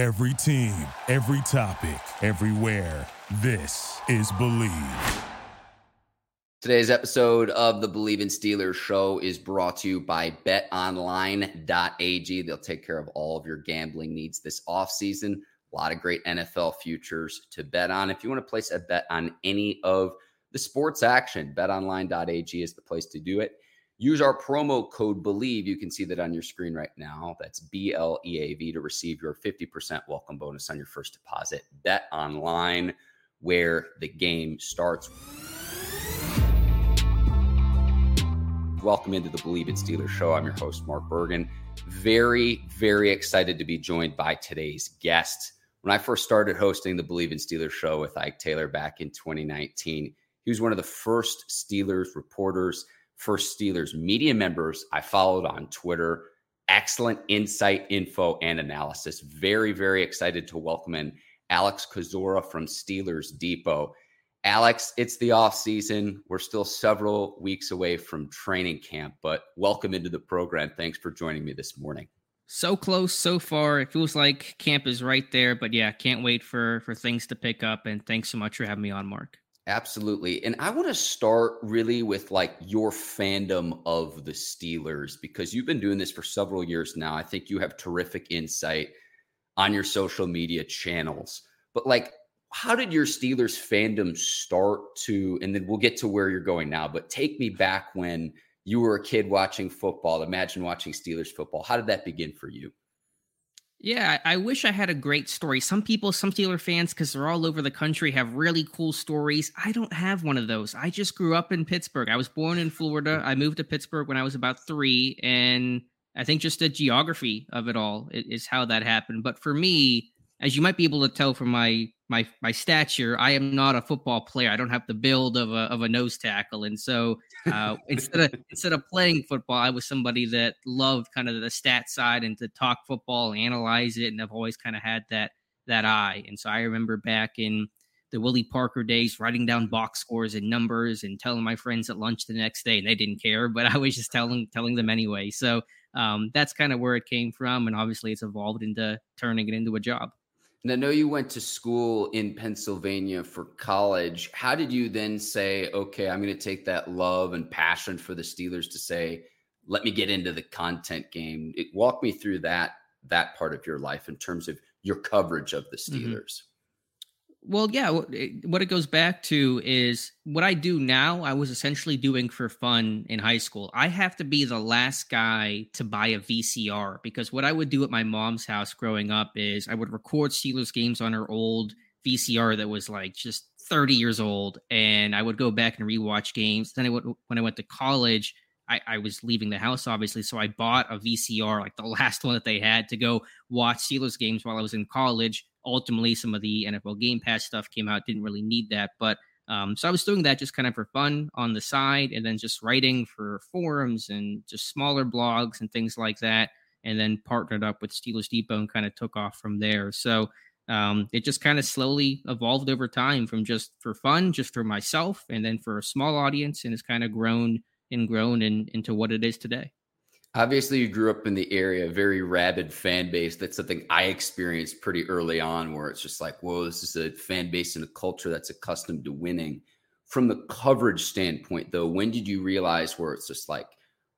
Every team, every topic, everywhere. This is Bleav. Today's episode of the Bleav in Steelers show is brought to you by betonline.ag. They'll take care of all of your gambling needs this offseason. A lot of great NFL futures to bet on. If you want to place a bet on any of the sports action, betonline.ag is the place to do it. Use our promo code BLEAV. You can see that on your screen right now. That's B L E A V to receive your 50% welcome bonus on your first deposit. Bet online where the game starts. Welcome into the Bleav in Steelers show. I'm your host, Mark Bergin. Very, very excited to be joined by today's guest. When I first started hosting the Bleav in Steelers show with Ike Taylor back in 2019, he was one of the first Steelers reporters, first Steelers media members I followed on Twitter. Excellent insight, info, and analysis. Very, very excited to welcome in Alex Kozora from Steelers Depot. Alex, it's the off season. We're still several weeks away from training camp, but welcome into the program. Thanks for joining me this morning. So close, so far. It feels like camp is right there, but yeah, can't wait for for things to pick up. And thanks so much for having me on, Mark. Absolutely. And I want to start really with like your fandom of the Steelers because you've been doing this for several years now. I think you have terrific insight on your social media channels. But like how did your Steelers fandom start to, and then we'll get to where you're going now, but take me back when you were a kid watching football. Imagine watching Steelers football. How did that begin for you? Yeah, I wish I had a great story. Some people, some Steeler fans, because they're all over the country, have really cool stories. I don't have one of those. I just grew up in Pittsburgh. I was born in Florida. Mm. I moved to Pittsburgh when I was about three. And I think just the geography of it all is how that happened. But for me, as you might be able to tell from my my my stature, I am not a football player. I don't have the build of a of a nose tackle, and so uh, instead of instead of playing football, I was somebody that loved kind of the stat side and to talk football, analyze it, and I've always kind of had that that eye. And so I remember back in the Willie Parker days, writing down box scores and numbers and telling my friends at lunch the next day, and they didn't care, but I was just telling telling them anyway. So um, that's kind of where it came from, and obviously it's evolved into turning it into a job. And I know you went to school in Pennsylvania for college. How did you then say, okay, I'm going to take that love and passion for the Steelers to say, let me get into the content game? It, walk me through that that part of your life in terms of your coverage of the mm-hmm. Steelers. Mm-hmm. Well, yeah. What it goes back to is what I do now. I was essentially doing for fun in high school. I have to be the last guy to buy a VCR because what I would do at my mom's house growing up is I would record Steelers games on her old VCR that was like just 30 years old, and I would go back and rewatch games. Then I would, when I went to college, I, I, was leaving the house, obviously. So I bought a VCR, like the last one that they had, to go watch Steelers games while I was in college. Ultimately, some of the NFL Game Pass stuff came out. Didn't really need that, but um, so I was doing that just kind of for fun on the side, and then just writing for forums and just smaller blogs and things like that. And then partnered up with Steelers Depot and kind of took off from there. So um, it just kind of slowly evolved over time from just for fun, just for myself, and then for a small audience, and it's kind of grown and grown in, into what it is today. Obviously, you grew up in the area, very rabid fan base. That's something I experienced pretty early on, where it's just like, whoa, this is a fan base and a culture that's accustomed to winning. From the coverage standpoint, though, when did you realize where it's just like,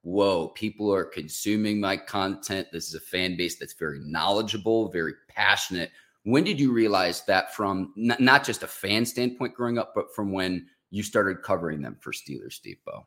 whoa, people are consuming my content? This is a fan base that's very knowledgeable, very passionate. When did you realize that from not just a fan standpoint growing up, but from when you started covering them for Steelers Depot?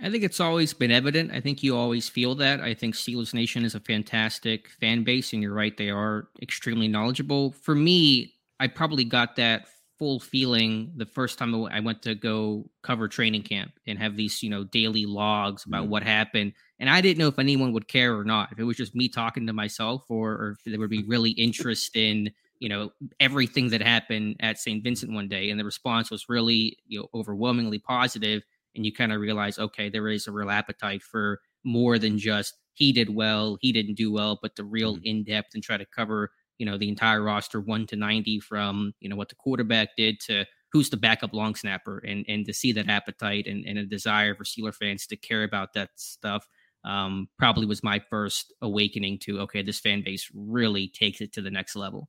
I think it's always been evident. I think you always feel that. I think Steelers Nation is a fantastic fan base, and you're right, they are extremely knowledgeable. For me, I probably got that full feeling the first time I went to go cover training camp and have these, you know, daily logs about mm-hmm. what happened. And I didn't know if anyone would care or not, if it was just me talking to myself or, or if there would be really interest in, you know, everything that happened at St. Vincent one day. And the response was really, you know, overwhelmingly positive and you kind of realize, okay, there is a real appetite for more than just he did well, he didn't do well, but the real mm-hmm. in depth and try to cover, you know, the entire roster one to 90 from, you know, what the quarterback did to who's the backup long snapper and, and to see that appetite and, and a desire for Steeler fans to care about that stuff um, probably was my first awakening to okay, this fan base really takes it to the next level.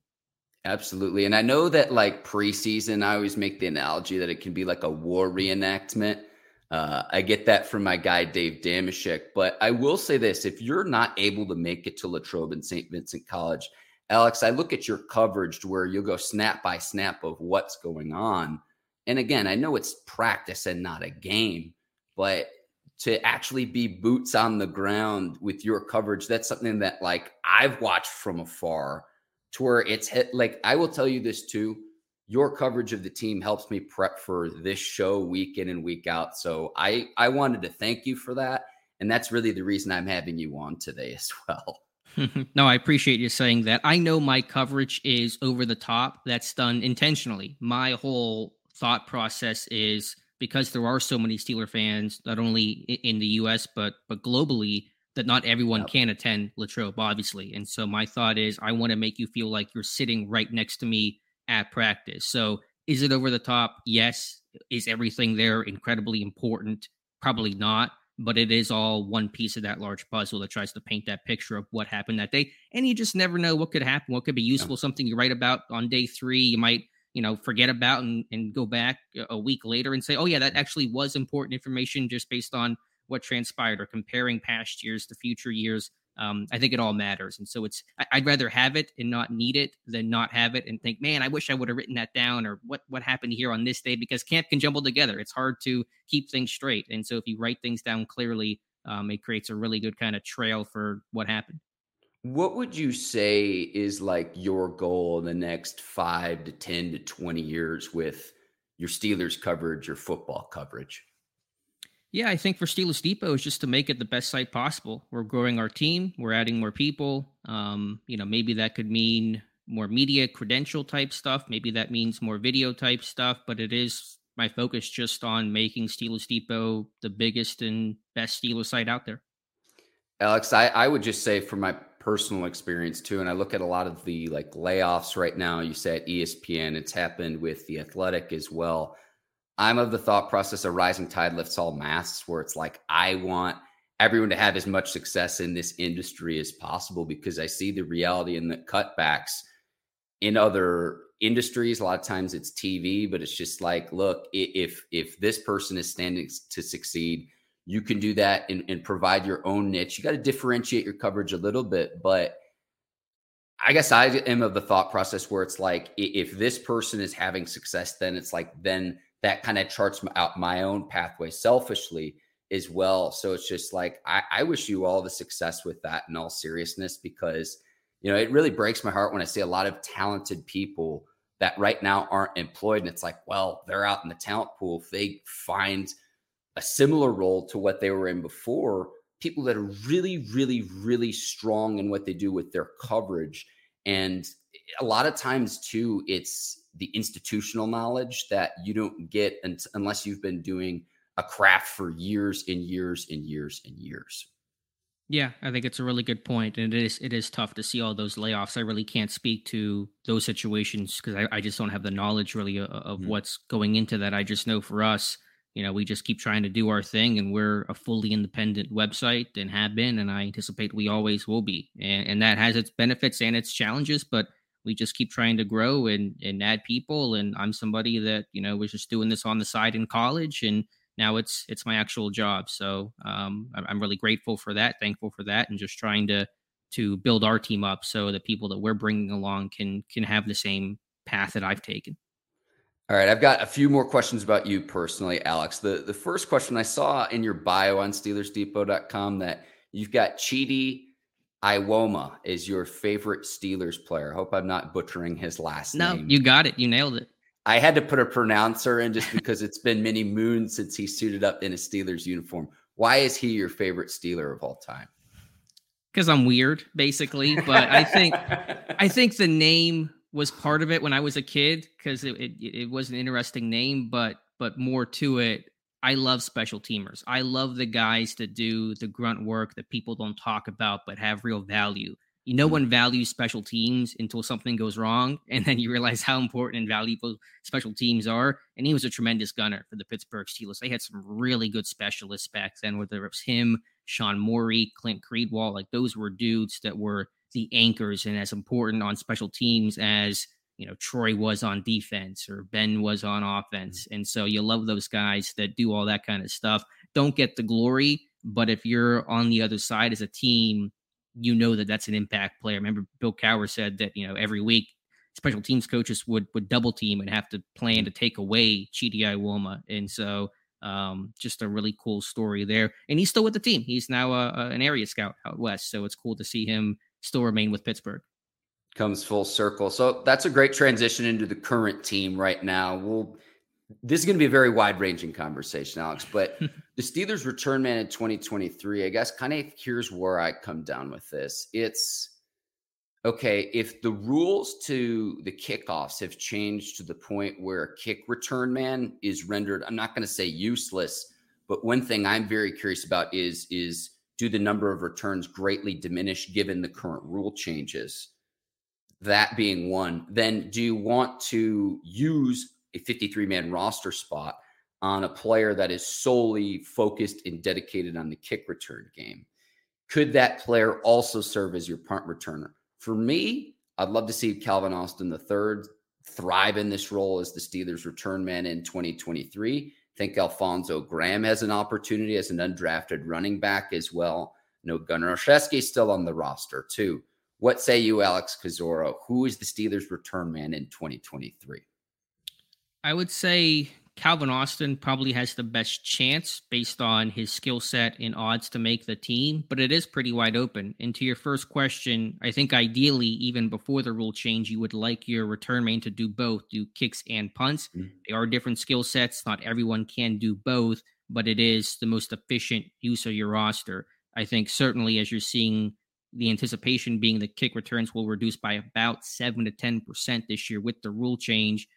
Absolutely. And I know that like preseason, I always make the analogy that it can be like a war reenactment. Uh, I get that from my guy, Dave Dameshek. But I will say this if you're not able to make it to Latrobe and St. Vincent College, Alex, I look at your coverage to where you'll go snap by snap of what's going on. And again, I know it's practice and not a game, but to actually be boots on the ground with your coverage, that's something that like I've watched from afar to where it's hit. Like I will tell you this too. Your coverage of the team helps me prep for this show week in and week out. So I I wanted to thank you for that. And that's really the reason I'm having you on today as well. no, I appreciate you saying that. I know my coverage is over the top. That's done intentionally. My whole thought process is because there are so many Steeler fans, not only in the US but but globally, that not everyone yep. can attend Latrobe, obviously. And so my thought is I want to make you feel like you're sitting right next to me at practice. So is it over the top? Yes. Is everything there incredibly important? Probably not but it is all one piece of that large puzzle that tries to paint that picture of what happened that day. And you just never know what could happen, what could be useful, yeah. something you write about on day three, you might, you know, forget about and, and go back a week later and say, oh, yeah, that actually was important information just based on what transpired or comparing past years to future years um, I think it all matters. And so it's I, would rather have it and not need it than not have it and think, man, I wish I would have written that down or what what happened here on this day because camp can jumble together. It's hard to keep things straight. And so if you write things down clearly, um, it creates a really good kind of trail for what happened. What would you say is like your goal in the next five to 10 to 20 years with your Steelers coverage, your football coverage? Yeah, I think for Steelers Depot is just to make it the best site possible. We're growing our team, we're adding more people. Um, you know, maybe that could mean more media credential type stuff. Maybe that means more video type stuff, but it is my focus just on making Steelers Depot the biggest and best Steelers site out there. Alex, I, I would just say from my personal experience too, and I look at a lot of the like layoffs right now. You said ESPN, it's happened with the athletic as well. I'm of the thought process a rising tide lifts all masts, where it's like, I want everyone to have as much success in this industry as possible because I see the reality in the cutbacks in other industries. A lot of times it's TV, but it's just like, look, if if this person is standing to succeed, you can do that and, and provide your own niche. You got to differentiate your coverage a little bit, but I guess I am of the thought process where it's like if this person is having success, then it's like then that kind of charts out my own pathway selfishly as well. So it's just like I, I, wish you all the success with that in all seriousness because you know it really breaks my heart when I see a lot of talented people that right now aren't employed, and it's like, well, they're out in the talent pool. If they find a similar role to what they were in before, people that are really, really, really strong in what they do with their coverage. And a lot of times too, it's the institutional knowledge that you don't get unless you've been doing a craft for years and years and years and years. Yeah, I think it's a really good point, and it is it is tough to see all those layoffs. I really can't speak to those situations because I, I, just don't have the knowledge really of, of mm-hmm. what's going into that. I just know for us, you know, we just keep trying to do our thing, and we're a fully independent website and have been, and I anticipate we always will be, and, and that has its benefits and its challenges, but we just keep trying to grow and and add people and i'm somebody that you know was just doing this on the side in college and now it's it's my actual job. So um, i'm really grateful for that thankful for that and just trying to to build our team up so the people that we're bringing along can can have the same path that i've taken. All right i've got a few more questions about you personally alex. The the first question i saw in your bio on steelersdepot.com that you've got Chidi Iwuoma is your favorite Steelers player. Hope I'm not butchering his last no, name. No, you got it. You nailed it. I had to put a pronouncer in just because it's been many moons since he suited up in a Steelers uniform. Why is he your favorite Steeler of all time? Because I'm weird, basically. But I think I think the name was part of it when I was a kid because it, it, it was an interesting name, but but more to it I love special teamers. I love the guys that do the grunt work that people don't talk about but have real value. You know, one mm-hmm. values special teams until something goes wrong, and then you realize how important and valuable special teams are. And he was a tremendous gunner for the Pittsburgh Steelers. They had some really good specialists back then, whether it was him, Sean Morey, Clint Kriewaldt. like those were dudes that were the anchors and as important on special teams as you know Troy was on defense or Ben was on offense. Mm-hmm. And so you love those guys that do all that kind of stuff. Don't get the glory, but if you're on the other side as a team, you know that that's an impact player. Remember Bill Cowher said that, you know, every week special teams coaches would would double team and have to plan mm-hmm. to take away Chidi Iwuoma. And so um, just a really cool story there. And he's still with the team. He's now a, a, an area scout out west. So it's cool to see him still remain with Pittsburgh comes full circle. So that's a great transition into the current team right now. We'll this is going to be a very wide ranging conversation, Alex. But the Steelers return man in 2023, I guess, kind of here's where I come down with this. It's okay if the rules to the kickoffs have changed to the point where a kick return man is rendered, I'm not going to say useless, but one thing I'm very curious about is is do the number of returns greatly diminish given the current rule changes? That being one, then do you want to use a 53 man roster spot on a player that is solely focused and dedicated on the kick return game? Could that player also serve as your punt returner? For me, I'd love to see Calvin Austin III thrive in this role as the Steelers return man in 2023. I think Alfonzo Graham has an opportunity as an undrafted running back as well. No Gunnar Olszewski still on the roster too. What say you, Alex Kozora? Who is the Steelers' return man in 2023? I would say Calvin Austin probably has the best chance based on his skill set and odds to make the team, but it is pretty wide open. And to your first question, I think ideally, even before the rule change, you would like your return man to do both, do kicks and punts. Mm-hmm. They are different skill sets. Not everyone can do both, but it is the most efficient use of your roster. I think certainly as you're seeing the anticipation being the kick returns will reduce by about 7 to 10% this year with the rule change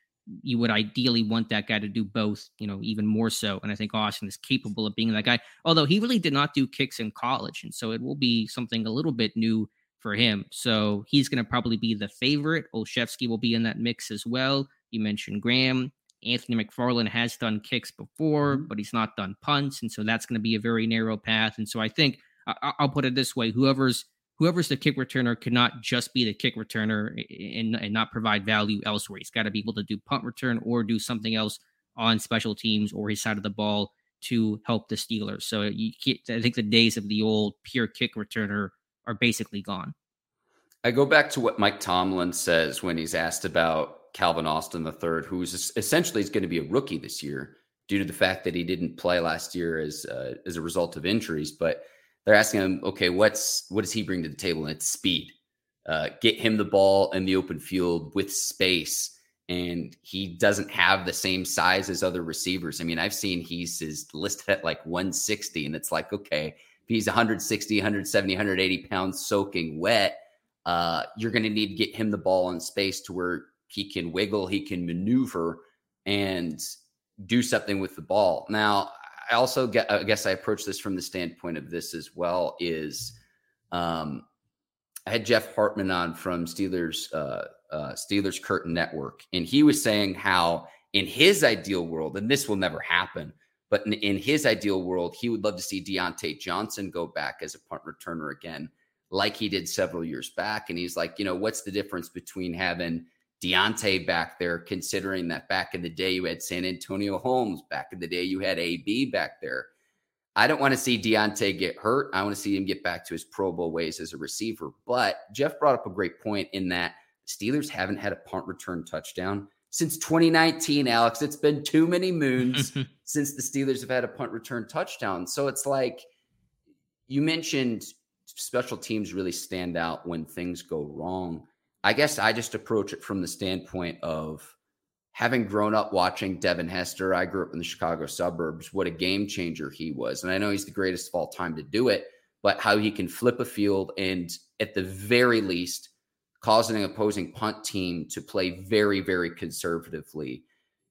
you would ideally want that guy to do both you know even more so. And i think austin is capable of being that guy although he really did not do kicks in college and so it will be something a little bit new for him. So he's going to probably be the favorite. Olszewski will be in that mix as well. You mentioned graham. Anthony mcfarland has done kicks before mm-hmm. but he's not done punts and so that's going to be a very narrow path. And so i think I'll put it this way whoever's whoever's the kick returner cannot just be the kick returner and, and not provide value elsewhere. He's got to be able to do punt return or do something else on special teams or his side of the ball to help the Steelers. So you I think the days of the old pure kick returner are basically gone. I go back to what Mike Tomlin says when he's asked about Calvin Austin III, who's essentially is going to be a rookie this year due to the fact that he didn't play last year as uh, as a result of injuries, but they're asking him, okay, what's what does he bring to the table? And it's speed. Uh, get him the ball in the open field with space, and he doesn't have the same size as other receivers. I mean, I've seen he's is listed at like 160, and it's like, okay, if he's 160, 170, 180 pounds soaking wet, uh, you're going to need to get him the ball in space to where he can wiggle, he can maneuver, and do something with the ball. Now, I also get, I guess I approach this from the standpoint of this as well is um, I had Jeff Hartman on from Steelers uh, uh, Steelers Curtain Network, and he was saying how in his ideal world, and this will never happen, but in, in his ideal world, he would love to see Diontae Johnson go back as a punt returner again, like he did several years back. And he's like, you know, what's the difference between having Diontae back there, considering that back in the day you had Santonio Holmes, back in the day you had AB back there. I don't want to see Diontae get hurt. I want to see him get back to his Pro Bowl ways as a receiver. But Jeff brought up a great point in that Steelers haven't had a punt return touchdown since 2019, Alex. It's been too many moons since the Steelers have had a punt return touchdown. So it's like you mentioned special teams really stand out when things go wrong. I guess I just approach it from the standpoint of having grown up watching Devin Hester. I grew up in the Chicago suburbs. What a game changer he was. And I know he's the greatest of all time to do it, but how he can flip a field and at the very least cause an opposing punt team to play very, very conservatively.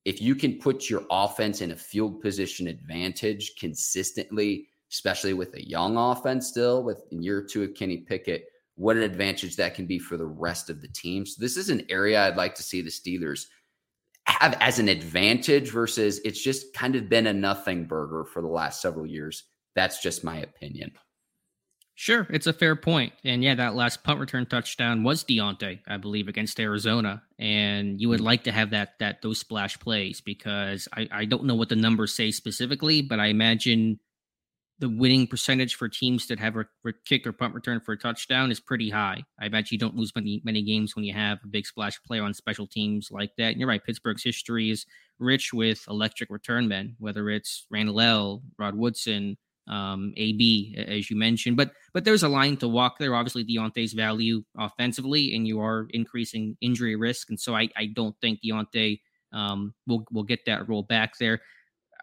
If you can put your offense in a field position advantage consistently, especially with a young offense still, with in year two of Kenny Pickett, what an advantage that can be for the rest of the team. So this is an area I'd like to see the Steelers have as an advantage versus it's just kind of been a nothing burger for the last several years. That's just my opinion. Sure, it's a fair point. And yeah, that last punt return touchdown was Diontae, I believe, against Arizona. And you would like to have that that those splash plays because I, I don't know what the numbers say specifically, but I imagine the winning percentage for teams that have a, kick or punt return for a touchdown is pretty high. I bet you don't lose many many games when you have a big splash player on special teams like that. And you're right, Pittsburgh's history is rich with electric return men, whether it's Randle El, Rod Woodson, um, AB, as you mentioned. But but there's a line to walk there. Obviously, Diontae's value offensively, and you are increasing injury risk, and so I, I don't think Diontae um, will will get that role back there.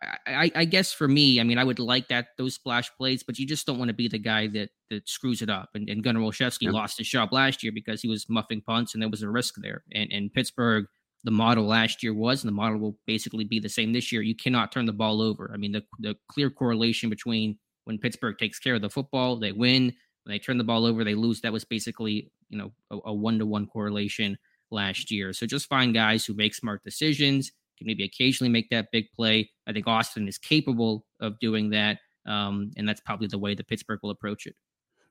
I, I, guess for me, I mean, I would like that those splash plays, but you just don't want to be the guy that that screws it up. And, and Gunnar Olszewski yep. lost his job last year because he was muffing punts, and there was a risk there. And, and Pittsburgh, the model last year was, and the model will basically be the same this year. You cannot turn the ball over. I mean, the the clear correlation between when Pittsburgh takes care of the football, they win. When they turn the ball over, they lose. That was basically you know a one to one correlation last year. So just find guys who make smart decisions can maybe occasionally make that big play. I think Austin is capable of doing that. Um, and that's probably the way that Pittsburgh will approach it.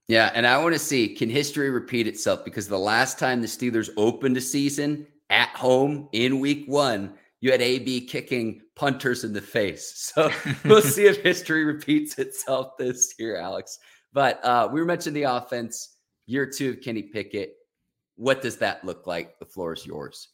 Yeah, and I want to see can history repeat itself because the last time the Steelers opened a season at home in week one, you had AB kicking punters in the face. So we'll see if history repeats itself this year, Alex. But uh, we were mentioning the offense, year two of Kenny Pickett. What does that look like? The floor is yours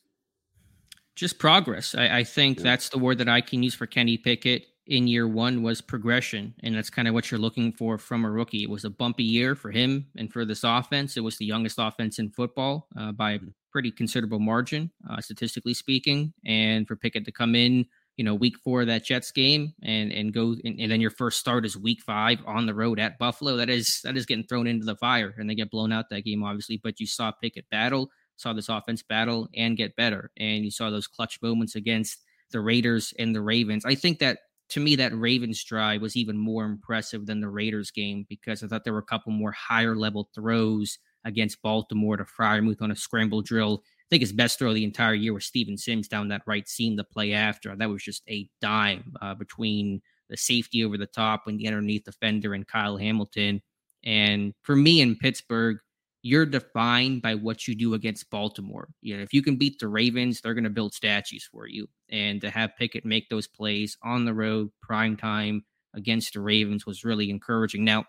just progress. I, I think yeah. that's the word that I can use for Kenny Pickett in year one was progression. And that's kind of what you're looking for from a rookie. It was a bumpy year for him and for this offense. It was the youngest offense in football uh, by a mm-hmm. pretty considerable margin, uh, statistically speaking. And for Pickett to come in, you know, week four of that Jets game and and go and, and, then your first start is week five on the road at Buffalo. That is that is getting thrown into the fire and they get blown out that game, obviously. But you saw Pickett battle saw this offense battle and get better. And you saw those clutch moments against the Raiders and the Ravens. I think that to me, that Ravens drive was even more impressive than the Raiders game because I thought there were a couple more higher level throws against Baltimore to Freiermuth on a scramble drill. I think his best throw the entire year was Steven Sims down that right seam the play after. That was just a dime uh, between the safety over the top and the underneath defender and Kyle Hamilton. And for me in Pittsburgh, you're defined by what you do against Baltimore. You know, if you can beat the Ravens, they're going to build statues for you. And to have Pickett make those plays on the road, prime time against the Ravens was really encouraging. Now,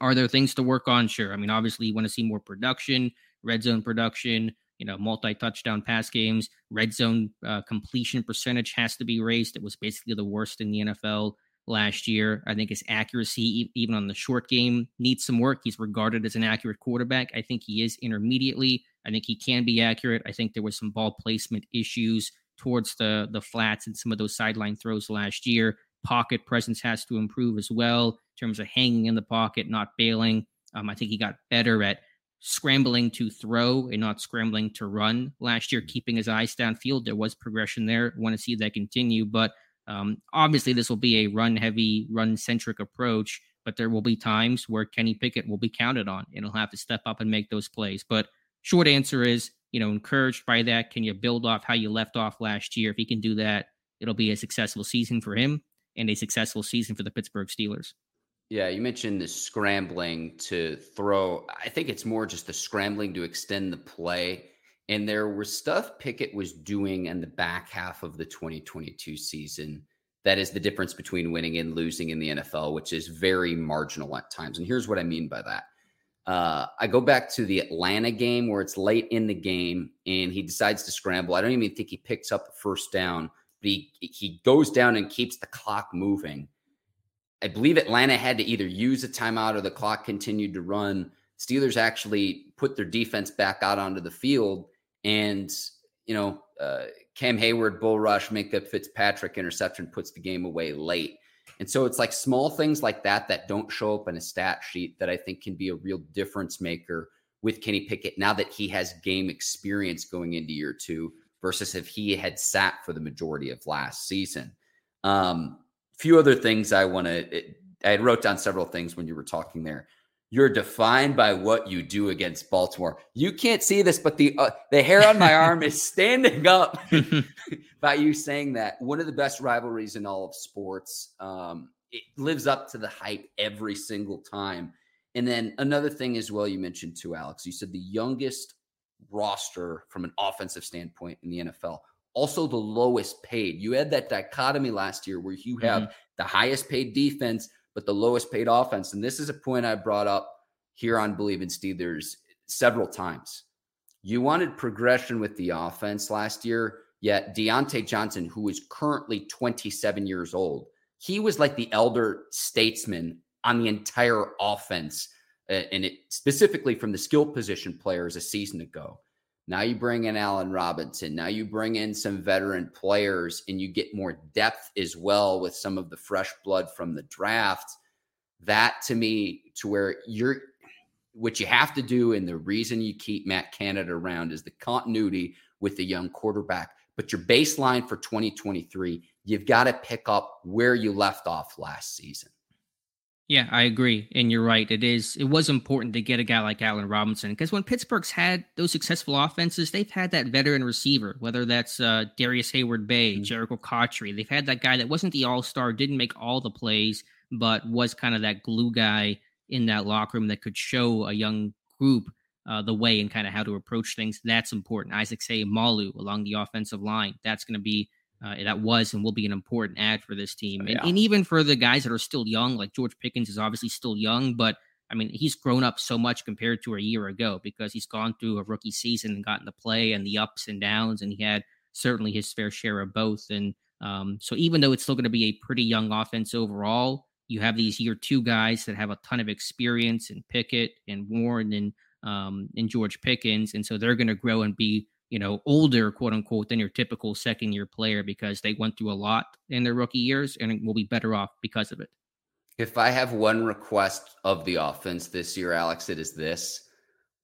are there things to work on? Sure. I mean, obviously, you want to see more production, red zone production, you know, multi touchdown pass games, red zone uh, completion percentage has to be raised. It was basically the worst in the NFL last year. I think his accuracy, even on the short game, needs some work. He's regarded as an accurate quarterback. I think he is intermediately. I think he can be accurate. I think there was some ball placement issues towards the the flats and some of those sideline throws last year. Pocket presence has to improve as well in terms of hanging in the pocket, not bailing. Um, I think he got better at scrambling to throw and not scrambling to run last year, keeping his eyes downfield. There was progression there. Want to see that continue, but um, obviously, this will be a run heavy, run centric approach, but there will be times where Kenny Pickett will be counted on and he'll have to step up and make those plays. But short answer is, you know, encouraged by that. Can you build off how you left off last year? If he can do that, it'll be a successful season for him and a successful season for the Pittsburgh Steelers. Yeah, you mentioned the scrambling to throw. I think it's more just the scrambling to extend the play and there was stuff Pickett was doing in the back half of the 2022 season that is the difference between winning and losing in the NFL, which is very marginal at times. And here's what I mean by that. Uh, I go back to the Atlanta game where it's late in the game and he decides to scramble. I don't even think he picks up the first down, but he, he goes down and keeps the clock moving. I believe Atlanta had to either use a timeout or the clock continued to run. Steelers actually put their defense back out onto the field and, you know, uh, Cam Heyward, bull rush, Minkah Fitzpatrick interception puts the game away late. And so it's like small things like that that don't show up in a stat sheet that I think can be a real difference maker with Kenny Pickett now that he has game experience going into year two versus if he had sat for the majority of last season. Um, few other things I want to, I wrote down several things when you were talking there you're defined by what you do against Baltimore. You can't see this, but the uh, the hair on my arm is standing up by you saying that. One of the best rivalries in all of sports. Um, it lives up to the hype every single time. And then another thing as well, you mentioned too, Alex. You said the youngest roster from an offensive standpoint in the NFL, also the lowest paid. You had that dichotomy last year where you have mm-hmm. the highest paid defense, but the lowest paid offense. And this is a point I brought up here on Bleav in Steelers several times. You wanted progression with the offense last year, yet Diontae Johnson, who is currently 27 years old, he was like the elder statesman on the entire offense, uh, and it specifically from the skill position players a season ago. Now you bring in Allen Robinson. Now you bring in some veteran players, and you get more depth as well with some of the fresh blood from the draft. That to me, to where you're, what you have to do, and the reason you keep Matt Canada around is the continuity with the young quarterback. But your baseline for 2023, you've got to pick up where you left off last season. Yeah, I agree, and you're right. It is. It was important to get a guy like Allen Robinson because when Pittsburgh's had those successful offenses, they've had that veteran receiver, whether that's uh, Darrius Heyward-Bey, mm-hmm. Jerricho Cotchery. They've had that guy that wasn't the All Star, didn't make all the plays, but was kind of that glue guy in that locker room that could show a young group uh, the way and kind of how to approach things. That's important. Isaac Seumalo along the offensive line. That's going to be uh, that was and will be an important ad for this team. And, yeah. and, even for the guys that are still young, like George Pickens is obviously still young, but I mean, he's grown up so much compared to a year ago because he's gone through a rookie season and gotten to play and the ups and downs, and he had certainly his fair share of both. And um, so, even though it's still going to be a pretty young offense overall, you have these year two guys that have a ton of experience in Pickett and Warren and um, and George Pickens, and so they're going to grow and be you know, older, quote unquote, than your typical second year player because they went through a lot in their rookie years and will be better off because of it. If I have one request of the offense this year, Alex, it is this.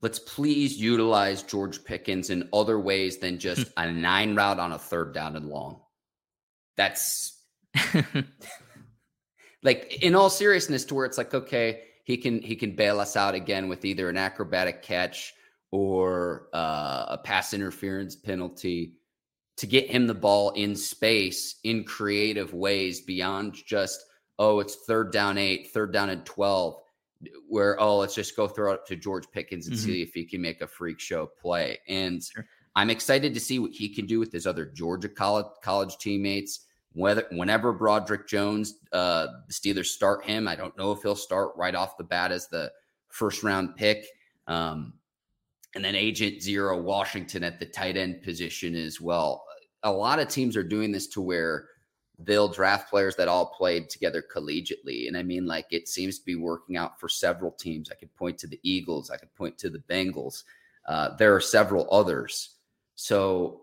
Let's please utilize George Pickens in other ways than just a nine route on a third down and long. That's like in all seriousness to where it's like, okay, he can he can bail us out again with either an acrobatic catch or uh, a pass interference penalty to get him the ball in space in creative ways beyond just oh it's third down eight third down and 12 where oh let's just go throw it to george pickens and mm-hmm. see if he can make a freak show play and sure. i'm excited to see what he can do with his other georgia college, college teammates whether whenever broderick jones uh, the steelers start him i don't know if he'll start right off the bat as the first round pick um, and then agent zero Washington at the tight end position as well. A lot of teams are doing this to where they'll draft players that all played together collegiately. And I mean, like it seems to be working out for several teams. I could point to the Eagles, I could point to the Bengals. Uh, there are several others. So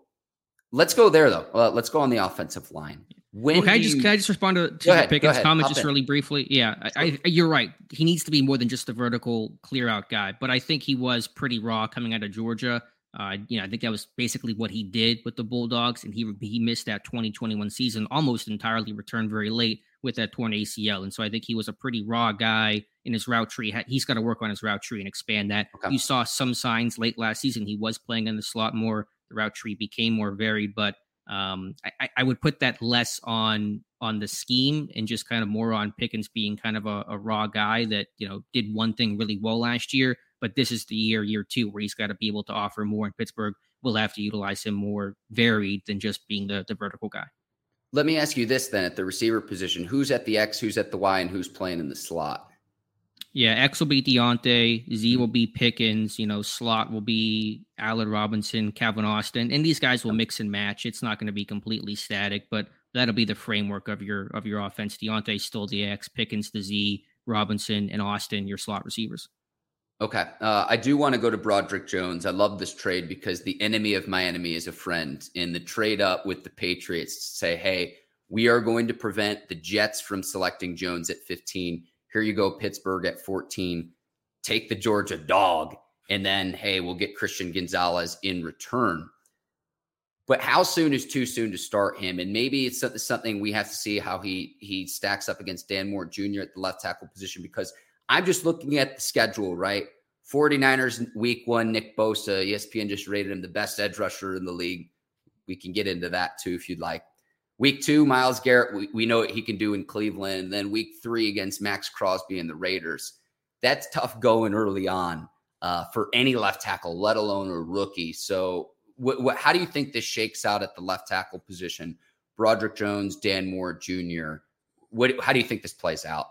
let's go there though. Uh, let's go on the offensive line. When well, can I just you... can I just respond to, to ahead, Pickett's comment just in. really briefly? Yeah, I, I, you're right. He needs to be more than just a vertical clear out guy, but I think he was pretty raw coming out of Georgia. Uh, you know, I think that was basically what he did with the Bulldogs, and he he missed that 2021 season almost entirely. Returned very late with that torn ACL, and so I think he was a pretty raw guy in his route tree. He's got to work on his route tree and expand that. Okay. You saw some signs late last season. He was playing in the slot more. The route tree became more varied, but um, I, I, would put that less on on the scheme and just kind of more on Pickens being kind of a, a, raw guy that you know did one thing really well last year, but this is the year year two where he's got to be able to offer more. And Pittsburgh will have to utilize him more varied than just being the the vertical guy. Let me ask you this then: at the receiver position, who's at the X, who's at the Y, and who's playing in the slot? Yeah, X will be Diontae, Z will be Pickens, you know, slot will be Allen Robinson, Calvin Austin, and these guys will mix and match. It's not going to be completely static, but that'll be the framework of your of your offense. Diontae still the X, Pickens the Z, Robinson and Austin, your slot receivers. Okay. Uh, I do want to go to Broderick Jones. I love this trade because the enemy of my enemy is a friend. In the trade up with the Patriots to say, hey, we are going to prevent the Jets from selecting Jones at 15 here you go, Pittsburgh at 14. Take the Georgia dog. And then, hey, we'll get Christian Gonzalez in return. But how soon is too soon to start him? And maybe it's something we have to see how he he stacks up against Dan Moore Jr. at the left tackle position because I'm just looking at the schedule, right? 49ers week one, Nick Bosa, ESPN just rated him the best edge rusher in the league. We can get into that too if you'd like. Week two, Myles Garrett, we, we know what he can do in Cleveland. And then week three against Maxx Crosby and the Raiders. that's tough going early on uh, for any left tackle, let alone a rookie. So, wh- wh- how do you think this shakes out at the left tackle position? Broderick Jones, Dan Moore Jr. What, how do you think this plays out?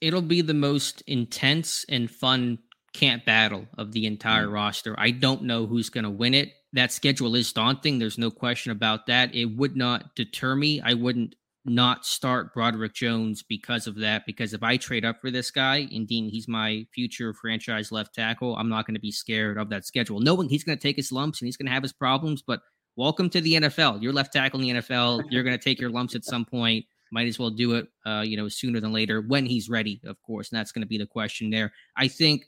It'll be the most intense and fun camp battle of the entire mm. roster. I don't know who's going to win it. That schedule is daunting. There's no question about that. It would not deter me. I wouldn't not start Broderick Jones because of that. Because if I trade up for this guy and deem he's my future franchise left tackle, I'm not going to be scared of that schedule, knowing he's going to take his lumps and he's going to have his problems. But welcome to the NFL. You're left tackle in the NFL. You're going to take your lumps at some point. Might as well do it, uh, you know, sooner than later when he's ready, of course. And that's going to be the question there. I think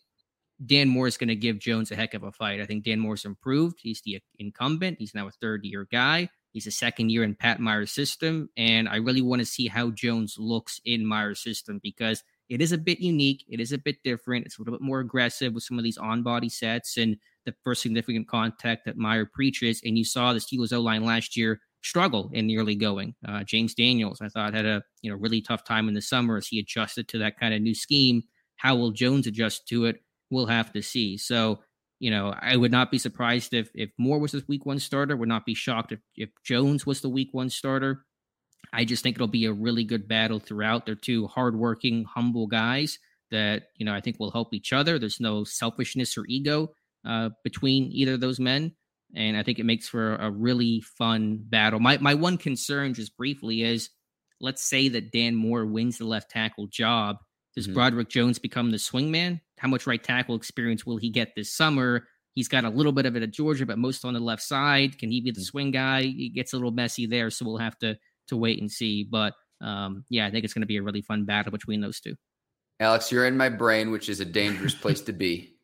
Dan Moore is going to give Jones a heck of a fight. I think Dan Moore's improved. He's the incumbent. He's now a third year guy. He's a second year in Pat Meyer's system. And I really want to see how Jones looks in Meyer's system because it is a bit unique. It is a bit different. It's a little bit more aggressive with some of these on body sets and the first significant contact that Meyer preaches. And you saw the Steelers O line last year struggle in the early going. Uh, James Daniels, I thought, had a you know really tough time in the summer as he adjusted to that kind of new scheme. How will Jones adjust to it? We'll have to see. So you know, I would not be surprised if if Moore was this week one starter. Would not be shocked if if Jones was the week one starter. I just think it'll be a really good battle throughout. They're two hardworking, humble guys that you know I think will help each other. There's no selfishness or ego uh, between either of those men, and I think it makes for a really fun battle. My my one concern, just briefly, is let's say that Dan Moore wins the left tackle job does mm-hmm. Broderick Jones become the swingman? How much right tackle experience will he get this summer? He's got a little bit of it at Georgia, but most on the left side. Can he be the mm. swing guy? It gets a little messy there, so we'll have to to wait and see. But um, yeah, I think it's going to be a really fun battle between those two. Alex, you're in my brain, which is a dangerous place to be.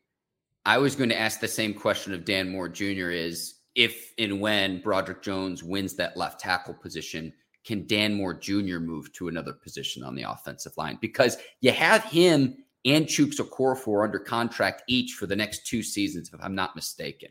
I was going to ask the same question of Dan Moore Jr. Is if and when Broderick Jones wins that left tackle position, can Dan Moore Jr. move to another position on the offensive line? Because you have him and Chuks Okorafor under contract each for the next two seasons, if I'm not mistaken.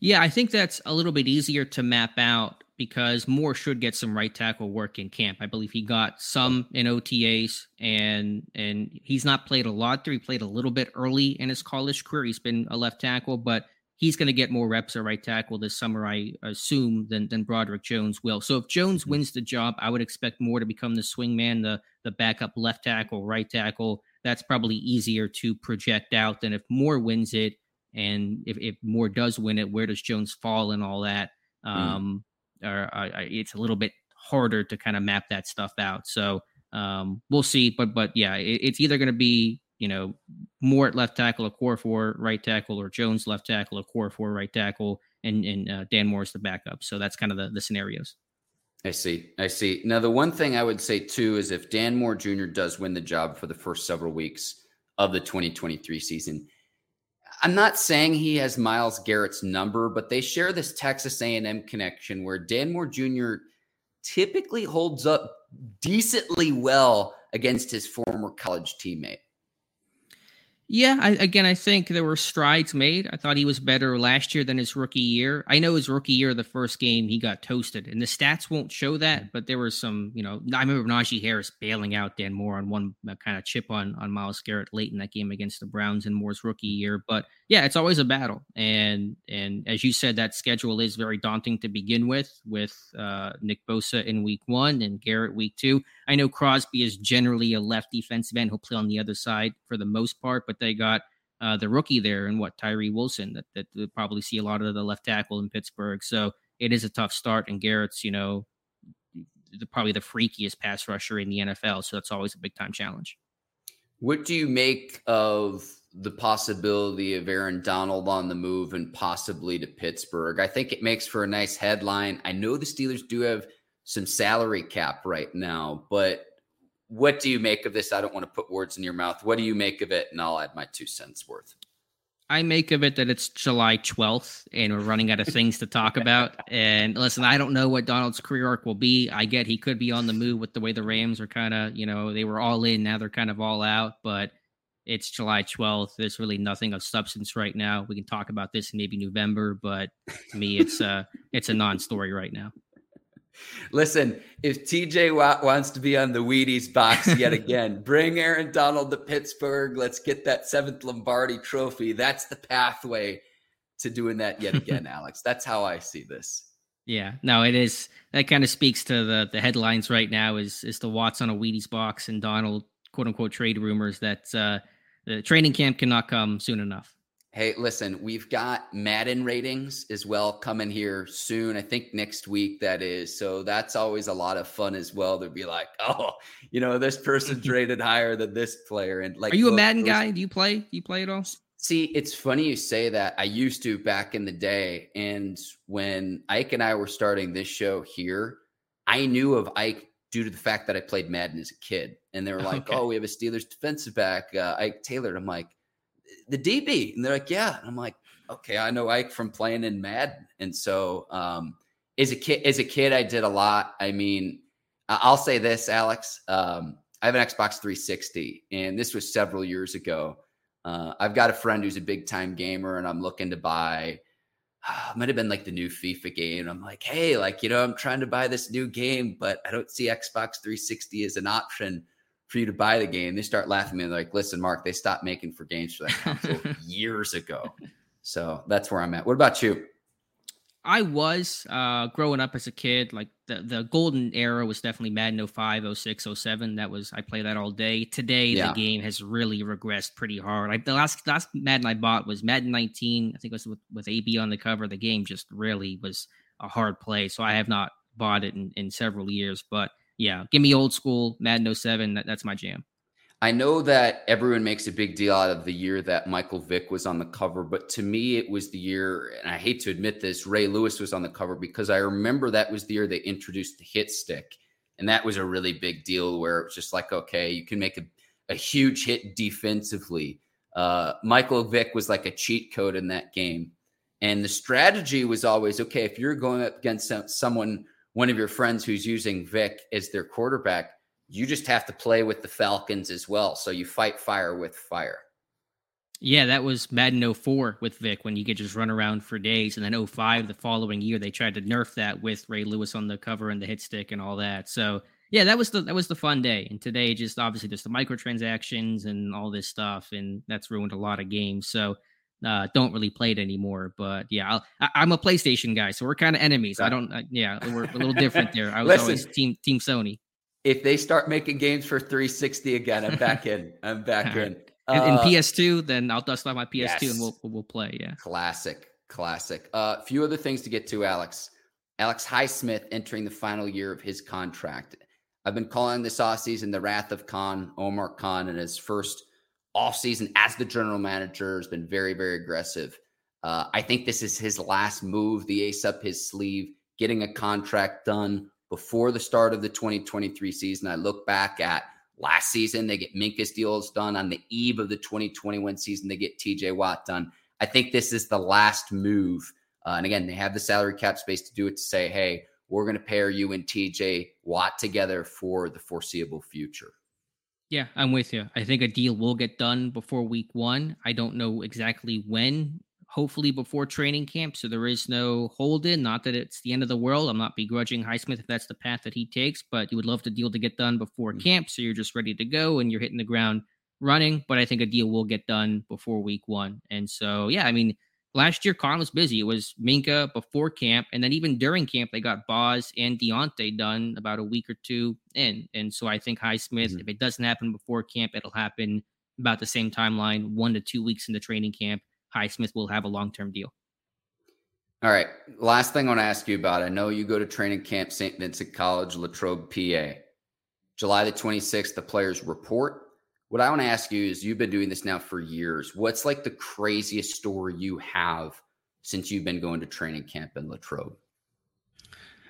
Yeah, I think that's a little bit easier to map out because Moore should get some right tackle work in camp. I believe he got some in OTAs and and he's not played a lot there. He played a little bit early in his college career. He's been a left tackle, but he's going to get more reps at right tackle this summer, I assume, than than Broderick Jones will. So if Jones mm-hmm. wins the job, I would expect Moore to become the swing man, the the backup left tackle, right tackle. That's probably easier to project out than if Moore wins it. And if, if Moore does win it, where does Jones fall and all that? Mm. Um, mm. or, uh, it's a little bit harder to kind of map that stuff out. So um, we'll see. But but yeah, it, it's either going to be you know, Moore at left tackle, Okorafor right tackle, or Jones left tackle, Okorafor right tackle, and and uh, Dan Moore's the backup. So that's kind of the the scenarios. I see. I see. Now, the one thing I would say too is if Dan Moore Jr. does win the job for the first several weeks of the 2023 season, I'm not saying he has Myles Garrett's number, but they share this Texas A&M connection where Dan Moore Jr. typically holds up decently well against his former college teammate. Yeah, I, again, I think there were strides made. I thought he was better last year than his rookie year. I know his rookie year, the first game, he got toasted, and the stats won't show that. But there was some, you know, I remember Najee Harris bailing out Dan Moore on one uh, kind of chip on on Myles Garrett late in that game against the Browns in Moore's rookie year. But yeah, it's always a battle, and and as you said, that schedule is very daunting to begin with, with uh, Nick Bosa in week one and Garrett week two. I know Crosby is generally a left defensive end who'll play on the other side for the most part, but but they got uh, the rookie there and what Tyree Wilson that that we'll probably see a lot of the left tackle in Pittsburgh. So it is a tough start, and Garrett's you know the, probably the freakiest pass rusher in the NFL, so that's always a big time challenge. What do you make of the possibility of Aaron Donald on the move and possibly to Pittsburgh? I think it makes for a nice headline. I know the Steelers do have some salary cap right now, but what do you make of this? I don't want to put words in your mouth. What do you make of it? And I'll add my two cents worth. I make of it that it's July 12th and we're running out of things to talk about. And listen, I don't know what Donald's career arc will be. I get he could be on the move with the way the Rams are kind of, you know, they were all in. Now they're kind of all out, but it's July 12th. There's really nothing of substance right now. We can talk about this in maybe November, but to me, it's uh it's a non story right now. Listen, if TJ Watt wants to be on the Wheaties box yet again, bring Aaron Donald to Pittsburgh. Let's get that seventh Lombardi trophy. That's the pathway to doing that yet again, Alex. That's how I see this. Yeah, no, it is. That kind of speaks to the the headlines right now. Is is the Watts on a Wheaties box and Donald quote unquote trade rumors that uh, the training camp cannot come soon enough. Hey, listen, we've got Madden ratings as well coming here soon. I think next week that is. So that's always a lot of fun as well to be like, oh, you know, this person's rated higher than this player. And like, are you a Madden guy? Do you play? Do you play at all? See, it's funny you say that. I used to back in the day. And when Ike and I were starting this show here, I knew of Ike due to the fact that I played Madden as a kid. And they were like, okay. oh, we have a Steelers defensive back, uh, Ike Taylor. I'm like, the DB. And they're like, yeah. And I'm like, okay, I know Ike from playing in Madden. And so um, as a kid, as a kid, I did a lot. I mean, I'll say this, Alex. Um, I have an Xbox 360, and this was several years ago. Uh, I've got a friend who's a big time gamer, and I'm looking to buy. Uh, might have been like the new FIFA game. I'm like, hey, like you know, I'm trying to buy this new game, but I don't see Xbox 360 as an option for you to buy the game. They start laughing at me. They're like, listen, Mark, they stopped making for games for that console years ago. So that's where I'm at. What about you? I was uh, growing up as a kid, like the, the golden era was definitely Madden 05, 06, 07. That was I play that all day. Today yeah. the game has really regressed pretty hard. I, the last last Madden I bought was Madden 19. I think it was with, with AB on the cover. The game just really was a hard play. So I have not bought it in, in several years. But yeah, give me old school Madden 07. That, that's my jam. I know that everyone makes a big deal out of the year that Michael Vick was on the cover, but to me, it was the year, and I hate to admit this, Ray Lewis was on the cover because I remember that was the year they introduced the hit stick. And that was a really big deal where it was just like, okay, you can make a, a huge hit defensively. Uh, Michael Vick was like a cheat code in that game. And the strategy was always okay, if you're going up against someone one of your friends who's using Vick as their quarterback, you just have to play with the Falcons as well. So you fight fire with fire. Yeah, that was Madden 04 with Vick when you could just run around for days. And then 05, the following year, they tried to nerf that with Ray Lewis on the cover and the hit stick and all that. So yeah, that was the that was the fun day. And today just obviously there's the microtransactions and all this stuff, and that's ruined a lot of games. So uh, don't really play it anymore. But yeah, i am a PlayStation guy, so we're kind of enemies. I don't. Uh, yeah, we're a little different there. I was Listen, always team Team Sony. If they start making games for 360 again, I'm back in. I'm back in. Uh, in PS2, then I'll dust off my PS2 yes. and we'll we'll play. Yeah, classic, classic. A uh, few other things to get to, Alex. Alex Highsmith entering the final year of his contract. I've been calling this offseason the wrath of Khan, Omar Khan, and his first offseason as the general manager has been very, very aggressive. Uh, I think this is his last move, the ace up his sleeve, getting a contract done before the start of the 2023 season. I look back at last season, they get Minkah's deals done. On the eve of the 2021 season, they get TJ Watt done. I think this is the last move. Uh, and again, they have the salary cap space to do it to say, hey, we're going to pair you and TJ Watt together for the foreseeable future. Yeah, I'm with you. I think a deal will get done before week one. I don't know exactly when. Hopefully before training camp, so there is no hold in. Not that it's the end of the world. I'm not begrudging Highsmith if that's the path that he takes, but you would love the deal to get done before mm-hmm. camp, so you're just ready to go and you're hitting the ground running. But I think a deal will get done before week one. And so, yeah, I mean, last year Khan was busy. It was Minkah before camp, and then even during camp, they got Boz and Diontae done about a week or two in. And so I think Highsmith, mm-hmm. if it doesn't happen before camp, it'll happen about the same timeline, one to two weeks into training camp. Highsmith will have a long term deal. All right. Last thing I want to ask you about. I know you go to training camp St. Vincent College, Latrobe, PA. July the 26th, the players report what I want to ask you is you've been doing this now for years. What's like the craziest story you have since you've been going to training camp in Latrobe?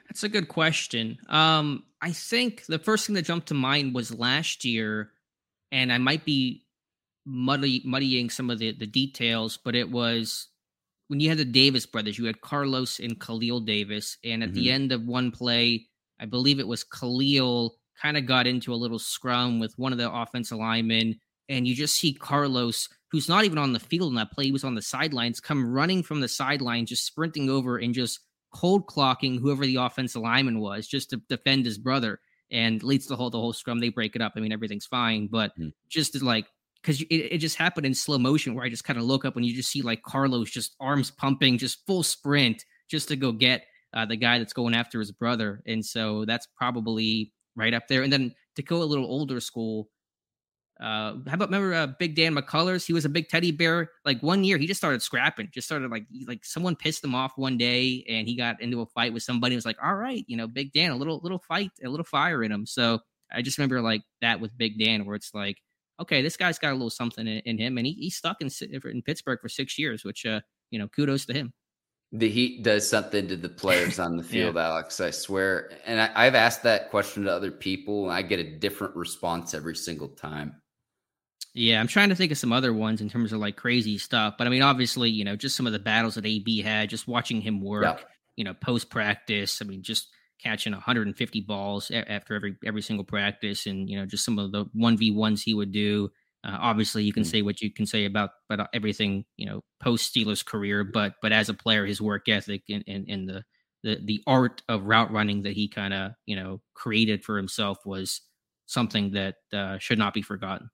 That's a good question. Um, I think the first thing that jumped to mind was last year, and I might be muddy, muddying some of the, the details, but it was when you had the Davis brothers, you had Carlos and Khalil Davis, and at mm-hmm. the end of one play, I believe it was Khalil kind of got into a little scrum with one of the offensive linemen, and you just see Carlos, who's not even on the field in that play, he was on the sidelines, come running from the sideline, just sprinting over and just cold clocking whoever the offensive lineman was just to defend his brother and leads to the whole the whole scrum. They break it up. I mean, everything's fine, but mm. just like because it, it just happened in slow motion where I just kind of look up and you just see like Carlos just arms pumping, just full sprint just to go get uh, the guy that's going after his brother. And so that's probably right up there. And then to go a little older school, uh, how about remember uh, Big Dan McCullers? He was a big teddy bear. Like one year, he just started scrapping. Just started like like someone pissed him off one day, and he got into a fight with somebody. It was like, all right, you know, Big Dan, a little little fight, a little fire in him. So I just remember like that with Big Dan, where it's like, okay, this guy's got a little something in, in him, and he, he's stuck in in Pittsburgh for six years, which uh, you know, kudos to him. The heat does something to the players on the field, yeah. Alex. I swear. And I, I've asked that question to other people, and I get a different response every single time. Yeah, I'm trying to think of some other ones in terms of like crazy stuff. But I mean, obviously, you know, just some of the battles that AB had, just watching him work, yeah. you know, post practice. I mean, just catching 150 balls after every every single practice, and you know, just some of the one v ones he would do. Uh, obviously, you can mm-hmm. say what you can say about but uh, everything, you know, post Steelers career. But but as a player, his work ethic and and, and the the the art of route running that he kind of you know created for himself was something that uh, should not be forgotten.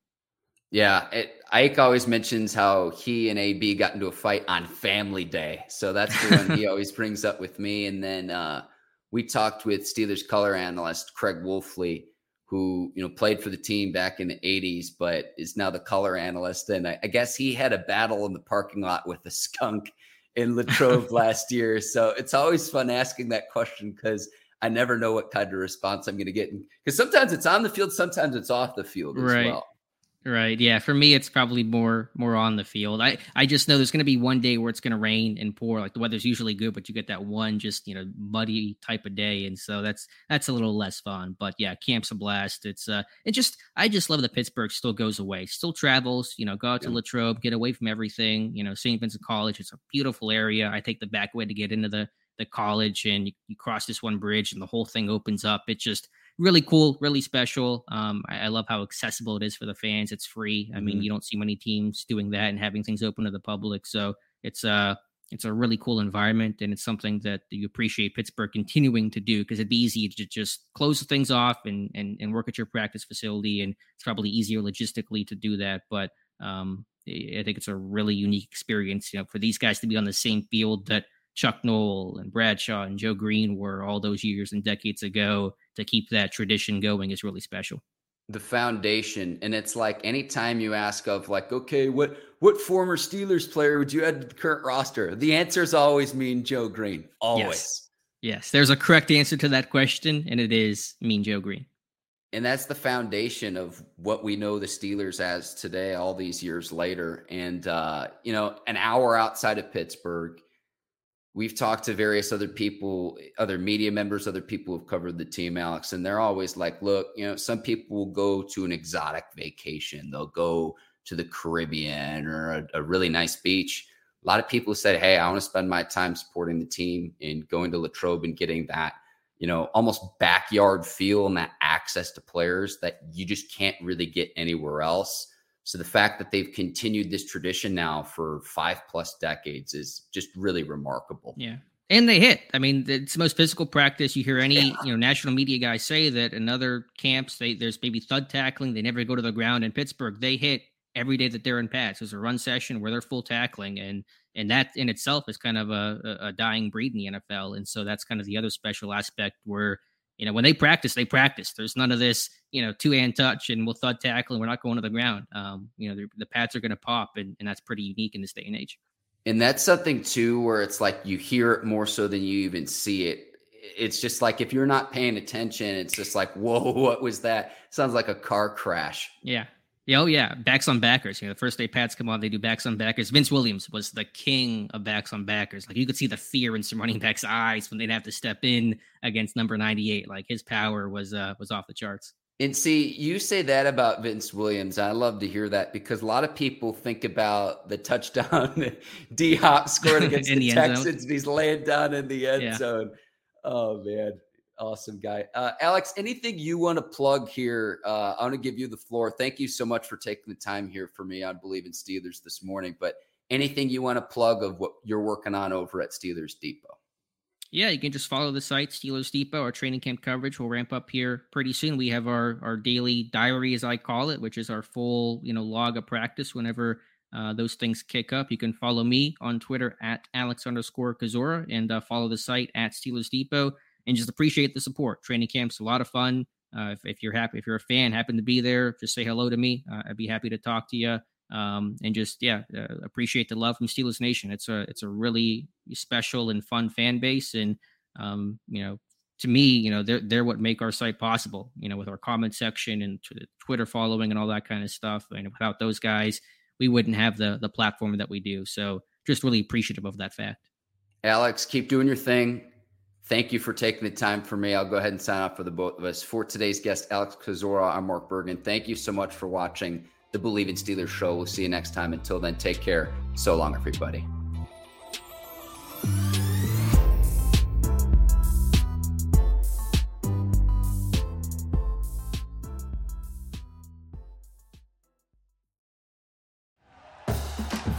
Yeah, it, Ike always mentions how he and AB got into a fight on Family Day, so that's the one he always brings up with me. And then uh, we talked with Steelers color analyst Craig Wolfley, who you know played for the team back in the '80s, but is now the color analyst. And I, I guess he had a battle in the parking lot with a skunk in Latrobe last year. So it's always fun asking that question because I never know what kind of response I'm going to get. Because sometimes it's on the field, sometimes it's off the field as right. well. Right. Yeah. For me, it's probably more more on the field. I I just know there's going to be one day where it's going to rain and pour. Like the weather's usually good, but you get that one just you know muddy type of day, and so that's that's a little less fun. But yeah, camp's a blast. It's uh, it just I just love that Pittsburgh still goes away, still travels. You know, go out to Latrobe, get away from everything. You know, St. Vincent College. It's a beautiful area. I take the back way to get into the the college, and you, you cross this one bridge, and the whole thing opens up. It just really cool, really special. Um, I, I, love how accessible it is for the fans. It's free. I mean, mm-hmm. you don't see many teams doing that and having things open to the public. So it's uh it's a really cool environment, and it's something that you appreciate Pittsburgh continuing to do because it'd be easy to just close things off and and and work at your practice facility, and it's probably easier logistically to do that. But um, I think it's a really unique experience, you know, for these guys to be on the same field that Chuck Noll and Bradshaw and Joe Greene were all those years and decades ago to keep that tradition going is really special. The foundation, and it's like anytime you ask of like, okay, what what former Steelers player would you add to the current roster? The answer is always Mean Joe Greene. Always. Yes. yes, there's a correct answer to that question, and it is Mean Joe Greene. And that's the foundation of what we know the Steelers as today, all these years later. And uh, you know, an hour outside of Pittsburgh we've talked to various other people, other media members, other people who've covered the team, Alex, and they're always like, look, you know, some people will go to an exotic vacation, they'll go to the Caribbean or a, a really nice beach. A lot of people said, hey, I want to spend my time supporting the team and going to Latrobe and getting that, you know, almost backyard feel and that access to players that you just can't really get anywhere else. So the fact that they've continued this tradition now for five plus decades is just really remarkable. Yeah. And they hit. I mean, it's the most physical practice. You hear any, yeah. you know, national media guys say that in other camps, they there's maybe thud tackling. They never go to the ground. In Pittsburgh, they hit every day that they're in pads. There's a run session where they're full tackling, and and that in itself is kind of a, a dying breed in the NFL. And so that's kind of the other special aspect where you know, when they practice, they practice. There's none of this, you know, two hand touch and we'll thud tackle and we're not going to the ground. Um, you know, the pads are going to pop, and, and that's pretty unique in this day and age. And that's something too, where it's like you hear it more so than you even see it. It's just like if you're not paying attention, it's just like, whoa, what was that? Sounds like a car crash. Yeah. Yeah, oh yeah, backs on backers. You know, the first day pads come on, they do backs on backers. Vince Williams was the king of backs on backers. Like you could see the fear in some running backs' eyes when they'd have to step in against number ninety eight. Like his power was uh was off the charts. And see, you say that about Vince Williams. I love to hear that because a lot of people think about the touchdown D Hop scored against the, the Texans. And he's laying down in the end yeah. zone. Oh man, Awesome guy. Uh, Alex, anything you want to plug here? Uh, I want to give you the floor. Thank you so much for taking the time here for me. I Bleav in Steelers this morning, but anything you want to plug of what you're working on over at Steelers Depot? Yeah, you can just follow the site Steelers Depot. Our training camp coverage will ramp up here pretty soon. We have our our daily diary, as I call it, which is our full you know log of practice. Whenever uh, those things kick up, you can follow me on Twitter at Alex underscore Kozora and uh, follow the site at Steelers Depot. And just appreciate the support. Training camp's a lot of fun. Uh, if, if, you're happy, if you're a fan, happen to be there, just say hello to me. Uh, I'd be happy to talk to you. Um, and just yeah, uh, appreciate the love from Steelers Nation. It's a it's a really special and fun fan base, and um, you know, to me, you know, they're they're what make our site possible. You know, with our comment section and t- Twitter following and all that kind of stuff. And without those guys, we wouldn't have the the platform that we do. So just really appreciative of that fact. Alex, keep doing your thing. Thank you for taking the time for me. I'll go ahead and sign off for the both of us. For today's guest, Alex Kozora, I'm Mark Bergin. Thank you so much for watching the Bleav in Steelers show. We'll see you next time. Until then, take care. So long, everybody.